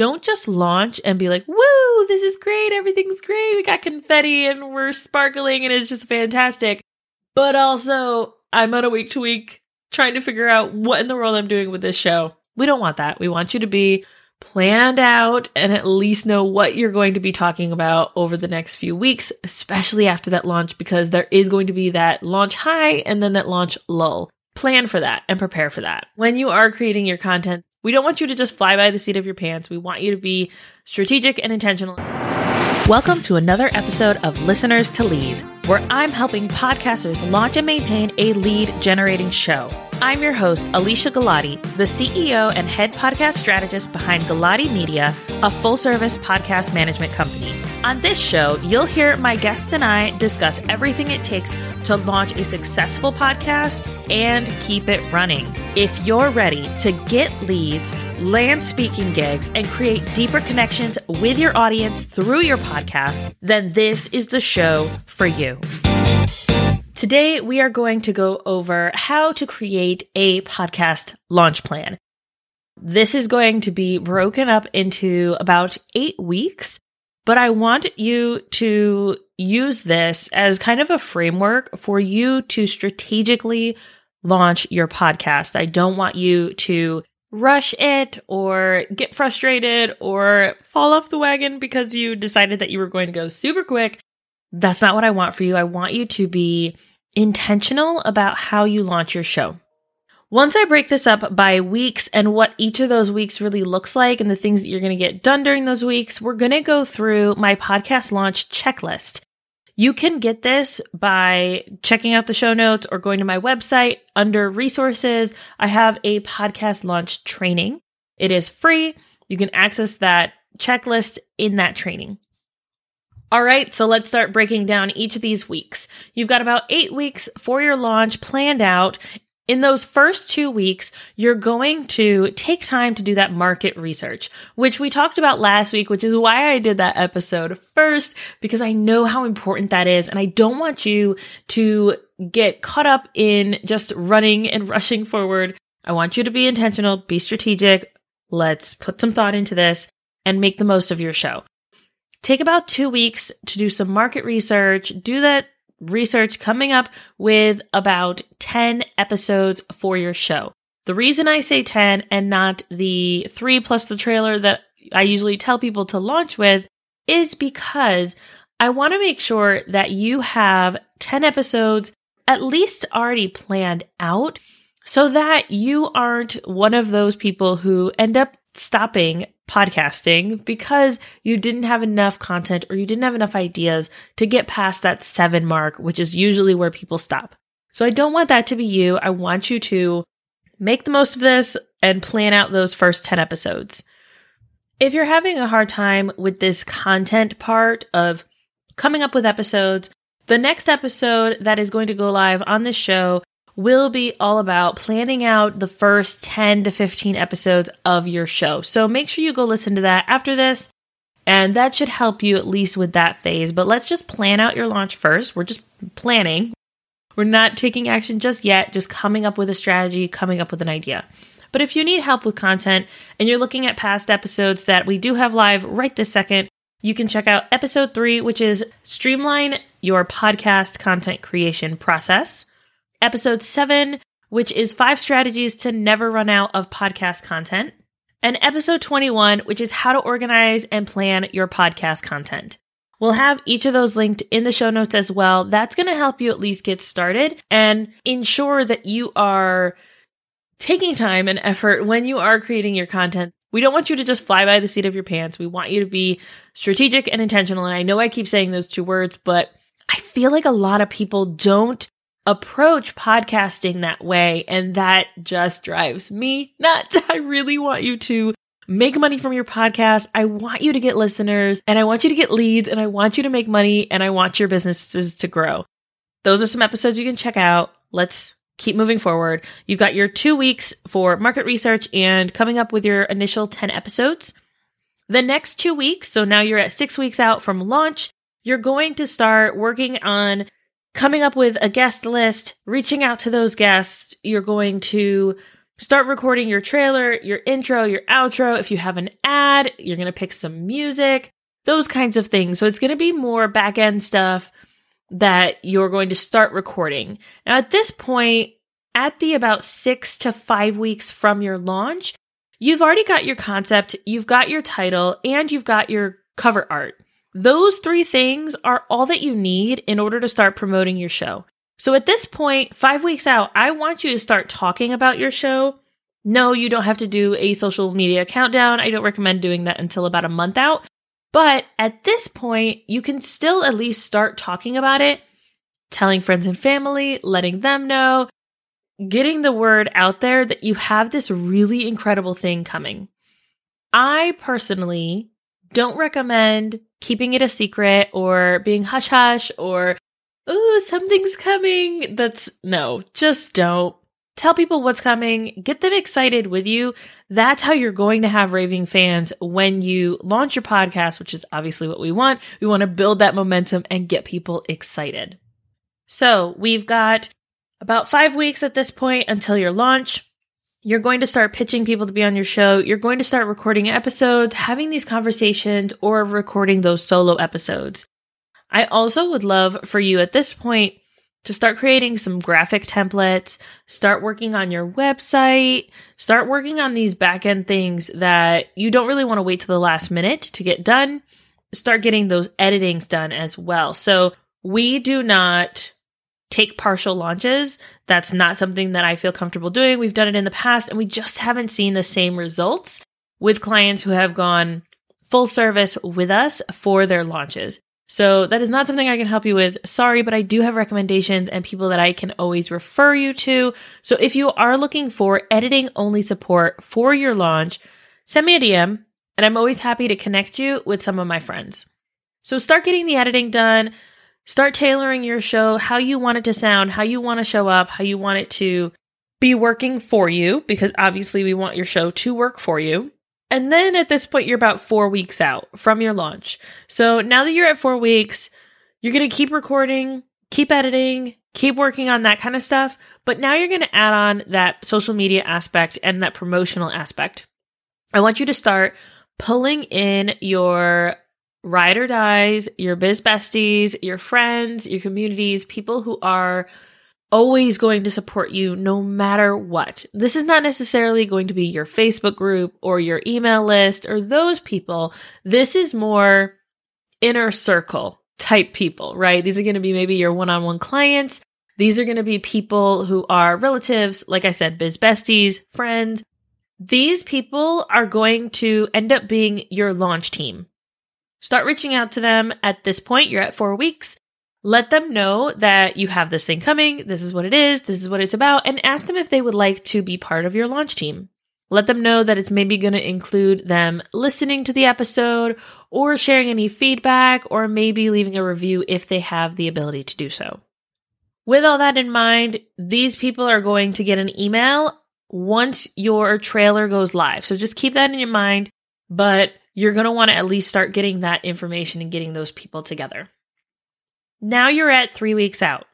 don't just launch and be like, woo, this is great. Everything's great. We got confetti and we're sparkling and it's just fantastic. But also, I'm on a week to week trying to figure out what in the world I'm doing with this show. We don't want that. We want you to be planned out and at least know what you're going to be talking about over the next few weeks, especially after that launch, because there is going to be that launch high and then that launch lull. Plan for that and prepare for that. When you are creating your content, we don't want you to just fly by the seat of your pants. We want you to be strategic and intentional. Welcome to another episode of Listeners to Leads, where I'm helping podcasters launch and maintain a lead generating show. I'm your host, Alicia Galati, the CEO and head podcast strategist behind Galati Media, a full service podcast management company. On this show, you'll hear my guests and I discuss everything it takes to launch a successful podcast and keep it running. If you're ready to get leads, land speaking gigs, and create deeper connections with your audience through your podcast, then this is the show for you. Today, we are going to go over how to create a podcast launch plan. This is going to be broken up into about eight weeks, but I want you to use this as kind of a framework for you to strategically launch your podcast. I don't want you to rush it or get frustrated or fall off the wagon because you decided that you were going to go super quick. That's not what I want for you. I want you to be intentional about how you launch your show. Once I break this up by weeks and what each of those weeks really looks like and the things that you're going to get done during those weeks, we're going to go through my podcast launch checklist. You can get this by checking out the show notes or going to my website under resources. I have a podcast launch training. It is free. You can access that checklist in that training. All right, so let's start breaking down each of these weeks. You've got about eight weeks for your launch planned out. In those first two weeks, you're going to take time to do that market research, which we talked about last week, which is why I did that episode first, because I know how important that is. And I don't want you to get caught up in just running and rushing forward. I want you to be intentional, be strategic. Let's put some thought into this and make the most of your show. Take about two weeks to do some market research, do that research coming up with about 10 episodes for your show. The reason I say 10 and not the three plus the trailer that I usually tell people to launch with is because I want to make sure that you have 10 episodes at least already planned out so that you aren't one of those people who end up stopping podcasting because you didn't have enough content or you didn't have enough ideas to get past that seven mark, which is usually where people stop. So I don't want that to be you. I want you to make the most of this and plan out those first 10 episodes. If you're having a hard time with this content part of coming up with episodes, the next episode that is going to go live on this show will be all about planning out the first 10 to 15 episodes of your show. So make sure you go listen to that after this. And that should help you at least with that phase. But let's just plan out your launch first. We're just planning. We're not taking action just yet, just coming up with a strategy, coming up with an idea. But if you need help with content and you're looking at past episodes that we do have live right this second, you can check out episode three, which is Streamline Your Podcast Content Creation Process episode seven, which is five strategies to never run out of podcast content, and episode 21, which is how to organize and plan your podcast content. We'll have each of those linked in the show notes as well. That's going to help you at least get started and ensure that you are taking time and effort when you are creating your content. We don't want you to just fly by the seat of your pants. We want you to be strategic and intentional. And I know I keep saying those two words, but I feel like a lot of people don't approach podcasting that way. And that just drives me nuts. I really want you to make money from your podcast. I want you to get listeners and I want you to get leads and I want you to make money and I want your businesses to grow. Those are some episodes you can check out. Let's keep moving forward. You've got your two weeks for market research and coming up with your initial 10 episodes. The next two weeks, so now you're at six weeks out from launch, you're going to start working on coming up with a guest list, reaching out to those guests. You're going to Start recording your trailer, your intro, your outro. If you have an ad, you're going to pick some music, those kinds of things. So it's going to be more back end stuff that you're going to start recording. Now, at this point, at the about six to five weeks from your launch, you've already got your concept, you've got your title, and you've got your cover art. Those three things are all that you need in order to start promoting your show. So at this point, five weeks out, I want you to start talking about your show. No, you don't have to do a social media countdown. I don't recommend doing that until about a month out. But at this point, you can still at least start talking about it, telling friends and family, letting them know, getting the word out there that you have this really incredible thing coming. I personally don't recommend keeping it a secret or being hush hush or oh, something's coming. That's no, just don't. Tell people what's coming, get them excited with you. That's how you're going to have raving fans when you launch your podcast, which is obviously what we want. We want to build that momentum and get people excited. So we've got about five weeks at this point until your launch. You're going to start pitching people to be on your show. You're going to start recording episodes, having these conversations, or recording those solo episodes. I also would love for you at this point to start creating some graphic templates, start working on your website, start working on these back end things that you don't really want to wait to the last minute to get done. Start getting those editings done as well. So we do not take partial launches. That's not something that I feel comfortable doing. We've done it in the past and we just haven't seen the same results with clients who have gone full service with us for their launches. So that is not something I can help you with. Sorry, but I do have recommendations and people that I can always refer you to. So if you are looking for editing only support for your launch, send me a DM and I'm always happy to connect you with some of my friends. So start getting the editing done. Start tailoring your show how you want it to sound, how you want to show up, how you want it to be working for you, because obviously we want your show to work for you. And then at this point, you're about four weeks out from your launch. So now that you're at four weeks, you're going to keep recording, keep editing, keep working on that kind of stuff. But now you're going to add on that social media aspect and that promotional aspect. I want you to start pulling in your ride or dies, your biz besties, your friends, your communities, people who are always going to support you no matter what. This is not necessarily going to be your Facebook group or your email list or those people. This is more inner circle type people, right? These are going to be maybe your one on one clients. These are going to be people who are relatives, like I said, biz besties, friends. These people are going to end up being your launch team. Start reaching out to them at this point. You're at four weeks. Let them know that you have this thing coming. This is what it is. This is what it's about. And ask them if they would like to be part of your launch team. Let them know that it's maybe going to include them listening to the episode or sharing any feedback or maybe leaving a review if they have the ability to do so. With all that in mind, these people are going to get an email once your trailer goes live. So just keep that in your mind, but you're going to want to at least start getting that information and getting those people together. Now you're at three weeks out.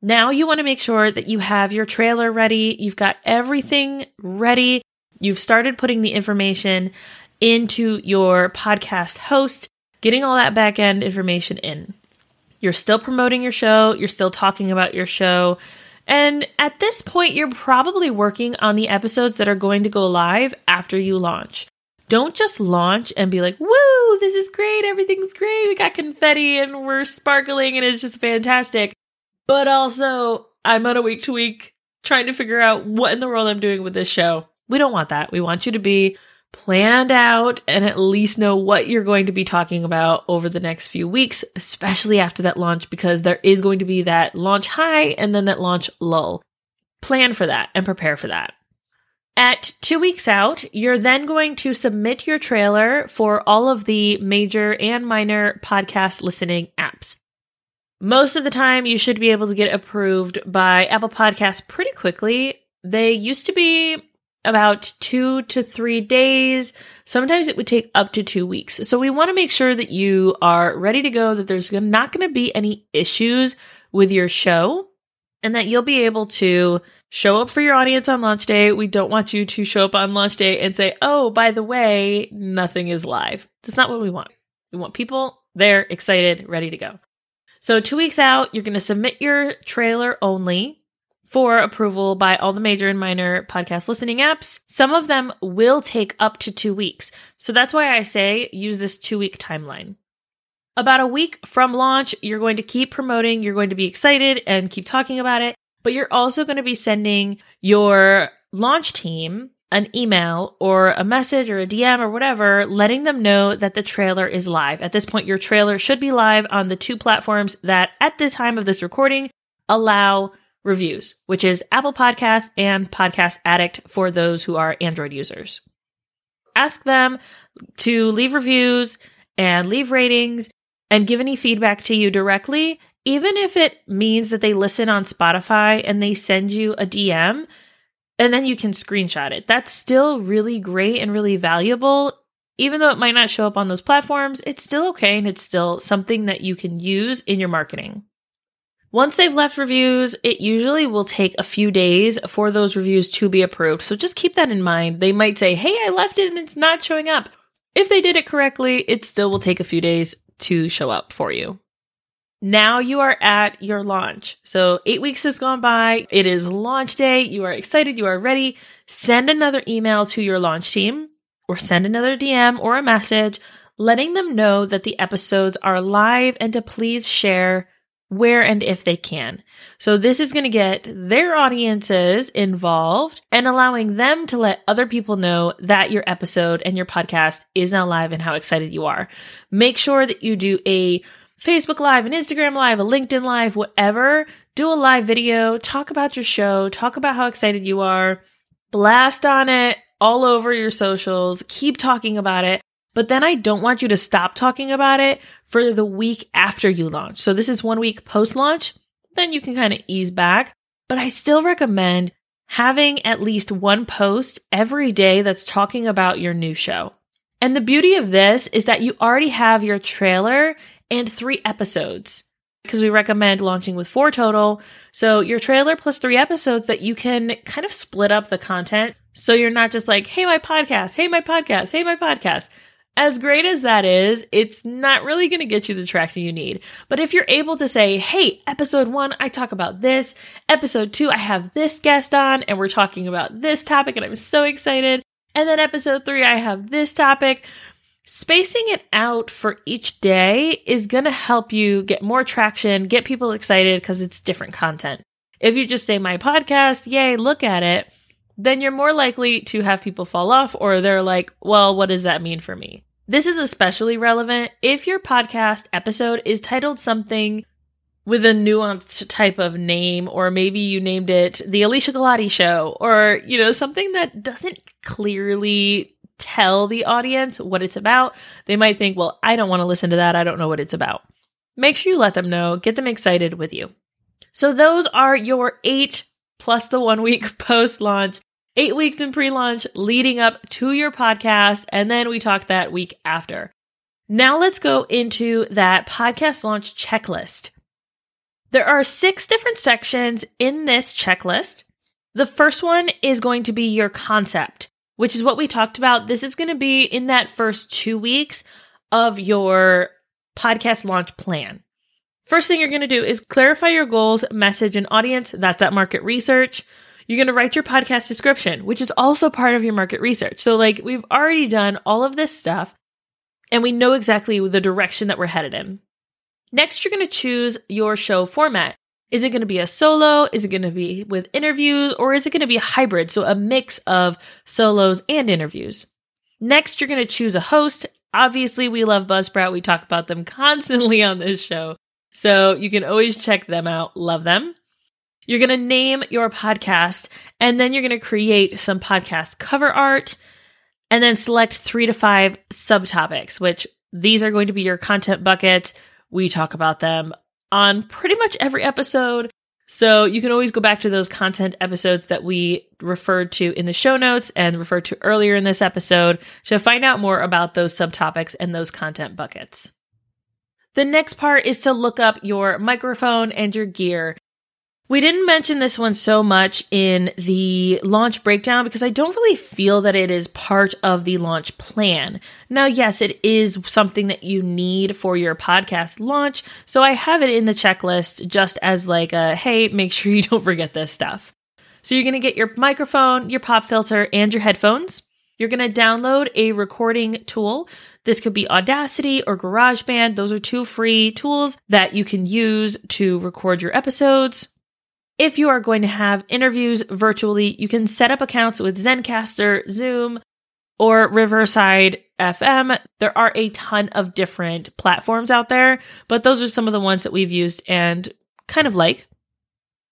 Now you want to make sure that you have your trailer ready. You've got everything ready. You've started putting the information into your podcast host, getting all that back end information in. You're still promoting your show. You're still talking about your show. And at this point, you're probably working on the episodes that are going to go live after you launch. Don't just launch and be like, woo, this is great. Everything's great. We got confetti and we're sparkling and it's just fantastic. But also, I'm on a week to week trying to figure out what in the world I'm doing with this show. We don't want that. We want you to be planned out and at least know what you're going to be talking about over the next few weeks, especially after that launch, because there is going to be that launch high and then that launch lull. Plan for that and prepare for that. At two weeks out, you're then going to submit your trailer for all of the major and minor podcast listening apps. Most of the time, you should be able to get approved by Apple Podcasts pretty quickly. They used to be about two to three days. Sometimes it would take up to two weeks. So we want to make sure that you are ready to go, that there's not going to be any issues with your show. And that you'll be able to show up for your audience on launch day. We don't want you to show up on launch day and say, oh, by the way, nothing is live. That's not what we want. We want people there, excited, ready to go. So, two weeks out, you're going to submit your trailer only for approval by all the major and minor podcast listening apps. Some of them will take up to two weeks. So, that's why I say use this two week timeline. About a week from launch, you're going to keep promoting, you're going to be excited and keep talking about it, but you're also going to be sending your launch team an email or a message or a DM or whatever, letting them know that the trailer is live. At this point, your trailer should be live on the two platforms that, at the time of this recording, allow reviews, which is Apple Podcast and Podcast Addict for those who are Android users. Ask them to leave reviews and leave ratings and give any feedback to you directly, even if it means that they listen on Spotify and they send you a DM and then you can screenshot it. That's still really great and really valuable. Even though it might not show up on those platforms, it's still okay and it's still something that you can use in your marketing. Once they've left reviews, it usually will take a few days for those reviews to be approved. So just keep that in mind. They might say, Hey, I left it and it's not showing up. If they did it correctly, it still will take a few days to show up for you. Now you are at your launch. So eight weeks has gone by. It is launch day. You are excited. You are ready. Send another email to your launch team or send another DM or a message letting them know that the episodes are live and to please share where and if they can. So this is going to get their audiences involved and allowing them to let other people know that your episode and your podcast is now live and how excited you are. Make sure that you do a Facebook Live, an Instagram Live, a LinkedIn Live, whatever. Do a live video, talk about your show, talk about how excited you are, blast on it all over your socials, keep talking about it. But then I don't want you to stop talking about it for the week after you launch. So this is one week post launch. Then you can kind of ease back. But I still recommend having at least one post every day that's talking about your new show. And the beauty of this is that you already have your trailer and three episodes because we recommend launching with four total. So your trailer plus three episodes that you can kind of split up the content. So you're not just like, hey, my podcast, hey, my podcast, hey, my podcast. As great as that is, it's not really going to get you the traction you need. But if you're able to say, hey, episode one, I talk about this. Episode two, I have this guest on and we're talking about this topic and I'm so excited. And then episode three, I have this topic. Spacing it out for each day is going to help you get more traction, get people excited because it's different content. If you just say my podcast, yay, look at it, then you're more likely to have people fall off or they're like, well, what does that mean for me? This is especially relevant if your podcast episode is titled something with a nuanced type of name, or maybe you named it The Alicia Galati Show, or, you know, something that doesn't clearly tell the audience what it's about, they might think, well, I don't want to listen to that. I don't know what it's about. Make sure you let them know, get them excited with you. So those are your eight plus the one week post launch, eight weeks in pre launch leading up to your podcast. And then we talk that week after. Now let's go into that podcast launch checklist. There are six different sections in this checklist. The first one is going to be your concept which is what we talked about. This is going to be in that first two weeks of your podcast launch plan. First thing you're going to do is clarify your goals, message, and audience. That's that market research. You're going to write your podcast description, which is also part of your market research. So, like, we've already done all of this stuff and we know exactly the direction that we're headed in. Next, you're going to choose your show format. Is it going to be a solo? Is it going to be with interviews? Or is it going to be a hybrid? So a mix of solos and interviews. Next, you're going to choose a host. Obviously, we love Buzzsprout. We talk about them constantly on this show. So you can always check them out. Love them. You're going to name your podcast and then you're going to create some podcast cover art and then select three to five subtopics, which these are going to be your content buckets. We talk about them on pretty much every episode. So you can always go back to those content episodes that we referred to in the show notes and referred to earlier in this episode to find out more about those subtopics and those content buckets. The next part is to look up your microphone and your gear. We didn't mention this one so much in the launch breakdown because I don't really feel that it is part of the launch plan. Now, yes, it is something that you need for your podcast launch. So I have it in the checklist just as like a hey, make sure you don't forget this stuff. So you're going to get your microphone, your pop filter, and your headphones. You're going to download a recording tool. This could be Audacity or GarageBand. Those are two free tools that you can use to record your episodes. If you are going to have interviews virtually, you can set up accounts with Zencastr, Zoom, or Riverside FM. There are a ton of different platforms out there, but those are some of the ones that we've used and kind of like.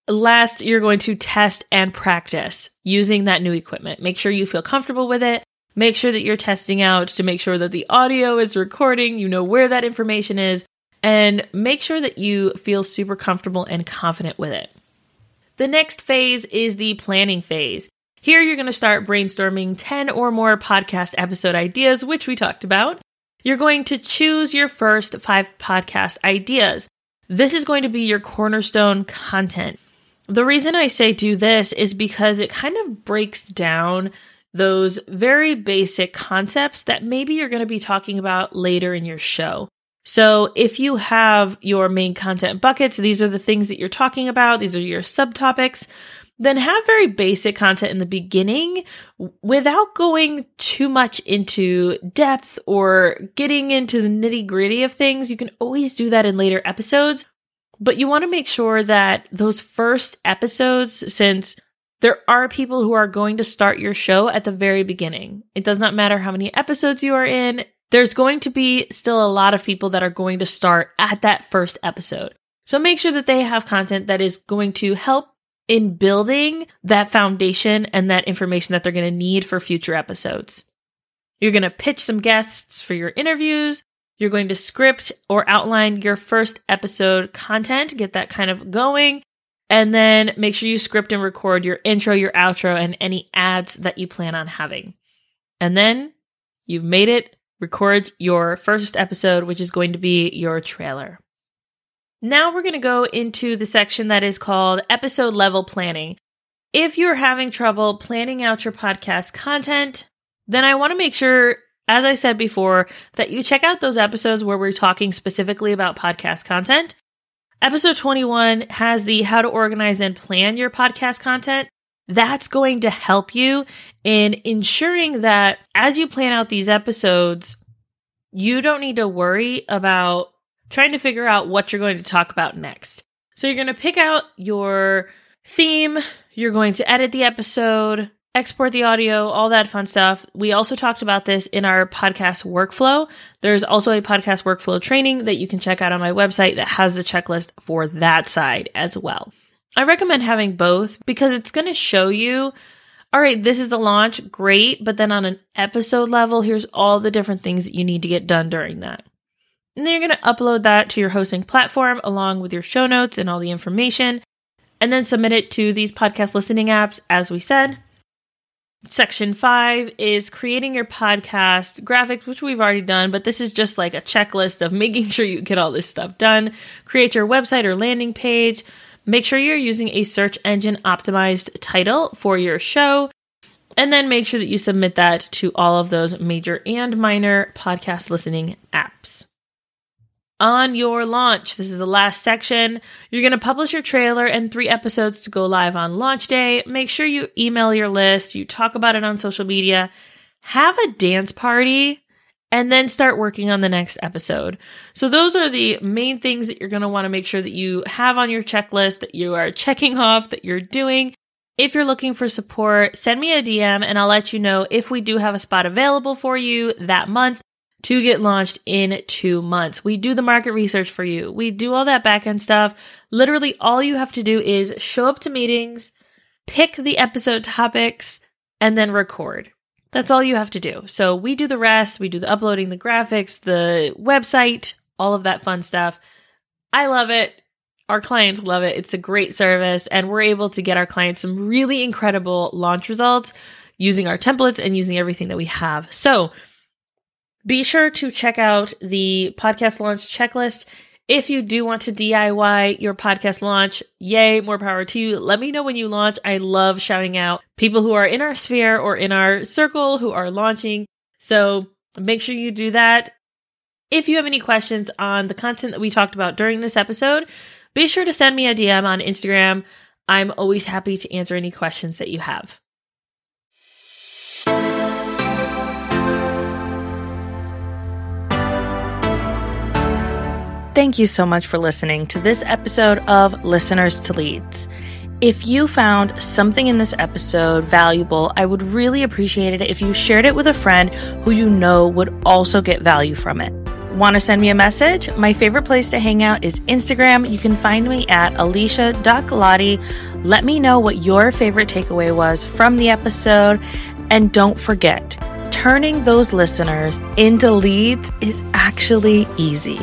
Last, you're going to test and practice using that new equipment. Make sure you feel comfortable with it. Make sure that you're testing out to make sure that the audio is recording, you know where that information is, and make sure that you feel super comfortable and confident with it. The next phase is the planning phase. Here, you're going to start brainstorming 10 or more podcast episode ideas, which we talked about. You're going to choose your first five podcast ideas. This is going to be your cornerstone content. The reason I say do this is because it kind of breaks down those very basic concepts that maybe you're going to be talking about later in your show. So if you have your main content buckets, these are the things that you're talking about, these are your subtopics, then have very basic content in the beginning without going too much into depth or getting into the nitty gritty of things. You can always do that in later episodes, but you want to make sure that those first episodes, since there are people who are going to start your show at the very beginning. It does not matter how many episodes you are in there's going to be still a lot of people that are going to start at that first episode. So make sure that they have content that is going to help in building that foundation and that information that they're going to need for future episodes. You're going to pitch some guests for your interviews. You're going to script or outline your first episode content, get that kind of going. And then make sure you script and record your intro, your outro, and any ads that you plan on having. And then you've made it record your first episode, which is going to be your trailer. Now we're going to go into the section that is called episode level planning. If you're having trouble planning out your podcast content, then I want to make sure, as I said before, that you check out those episodes where we're talking specifically about podcast content. Episode 21 has the how to organize and plan your podcast content. That's going to help you in ensuring that as you plan out these episodes, you don't need to worry about trying to figure out what you're going to talk about next. So you're going to pick out your theme, you're going to edit the episode, export the audio, all that fun stuff. We also talked about this in our podcast workflow. There's also a podcast workflow training that you can check out on my website that has the checklist for that side as well. I recommend having both because it's going to show you all right, this is the launch, great, but then on an episode level, here's all the different things that you need to get done during that. And then you're going to upload that to your hosting platform along with your show notes and all the information, and then submit it to these podcast listening apps, as we said. Section five is creating your podcast graphics, which we've already done, but this is just like a checklist of making sure you get all this stuff done. Create your website or landing page, Make sure you're using a search engine optimized title for your show. And then make sure that you submit that to all of those major and minor podcast listening apps. On your launch, this is the last section. You're going to publish your trailer and three episodes to go live on launch day. Make sure you email your list, you talk about it on social media, have a dance party and then start working on the next episode. So, those are the main things that you're going to want to make sure that you have on your checklist, that you are checking off, that you're doing. If you're looking for support, send me a DM and I'll let you know if we do have a spot available for you that month to get launched in two months. We do the market research for you, we do all that back end stuff. Literally, all you have to do is show up to meetings, pick the episode topics, and then record. That's all you have to do. So we do the rest. We do the uploading, the graphics, the website, all of that fun stuff. I love it. Our clients love it. It's a great service, and we're able to get our clients some really incredible launch results using our templates and using everything that we have. So be sure to check out the podcast launch checklist. If you do want to DIY your podcast launch, yay, more power to you. Let me know when you launch. I love shouting out people who are in our sphere or in our circle who are launching. So make sure you do that. If you have any questions on the content that we talked about during this episode, be sure to send me a DM on Instagram. I'm always happy to answer any questions that you have. Thank you so much for listening to this episode of Listeners to Leads. If you found something in this episode valuable, I would really appreciate it if you shared it with a friend who you know would also get value from it. Want to send me a message? My favorite place to hang out is Instagram. You can find me at alicia.galati. Let me know what your favorite takeaway was from the episode. And don't forget, turning those listeners into leads is actually easy.